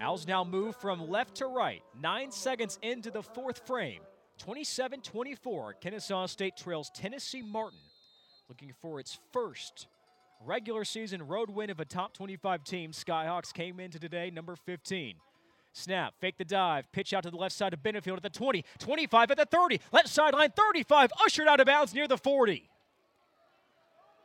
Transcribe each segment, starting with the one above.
Owls now move from left to right. Nine seconds into the fourth frame. 27 24. Kennesaw State trails Tennessee Martin, looking for its first regular season road win of a top 25 team. Skyhawks came into today, number 15. Snap, fake the dive, pitch out to the left side of Benefield at the 20, 25 at the 30, left sideline 35, ushered out of bounds near the 40.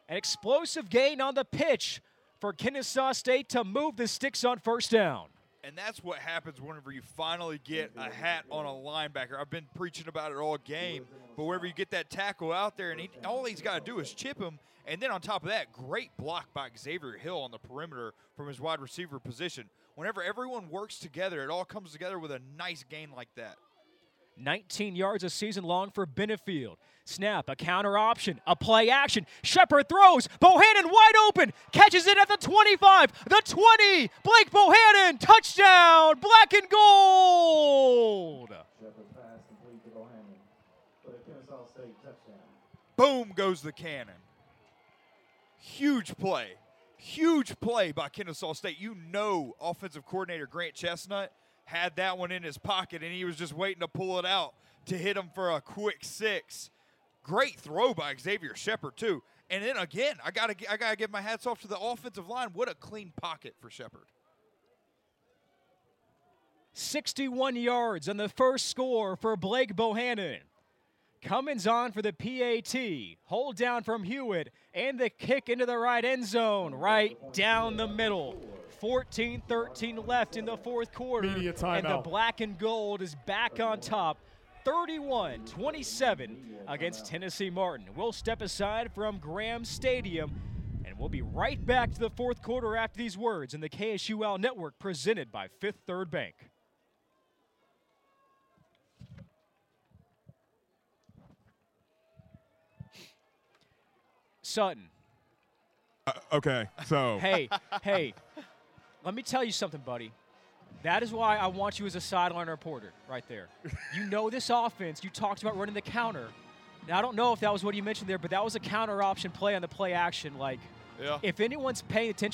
An explosive gain on the pitch for Kennesaw State to move the sticks on first down. And that's what happens whenever you finally get a hat on a linebacker. I've been preaching about it all game, but whenever you get that tackle out there, and he, all he's got to do is chip him, and then on top of that, great block by Xavier Hill on the perimeter from his wide receiver position. Whenever everyone works together, it all comes together with a nice gain like that. 19 yards a season long for Benefield. Snap, a counter option, a play action. Shepard throws. Bohannon wide open. Catches it at the 25, the 20. Blake Bohannon, touchdown, black and gold. Boom goes the cannon. Huge play. Huge play by Kennesaw State. You know, offensive coordinator Grant Chesnut had that one in his pocket and he was just waiting to pull it out to hit him for a quick six. Great throw by Xavier Shepard too. And then again, I gotta I gotta give my hats off to the offensive line. What a clean pocket for Shepard. 61 yards on the first score for Blake Bohannon. Cummins on for the PAT. Hold down from Hewitt and the kick into the right end zone, right down the middle. 14 13 left in the fourth quarter. Media and the black and gold is back on top. 31 27 against Tennessee Martin. We'll step aside from Graham Stadium and we'll be right back to the fourth quarter after these words in the KSUL network presented by Fifth Third Bank. Sutton, uh, Okay, so hey, hey, let me tell you something, buddy. That is why I want you as a sideline reporter right there. You know this offense. You talked about running the counter. Now, I don't know if that was what you mentioned there, but that was a counter option play on the play action. Like, Yeah. if anyone's paying attention,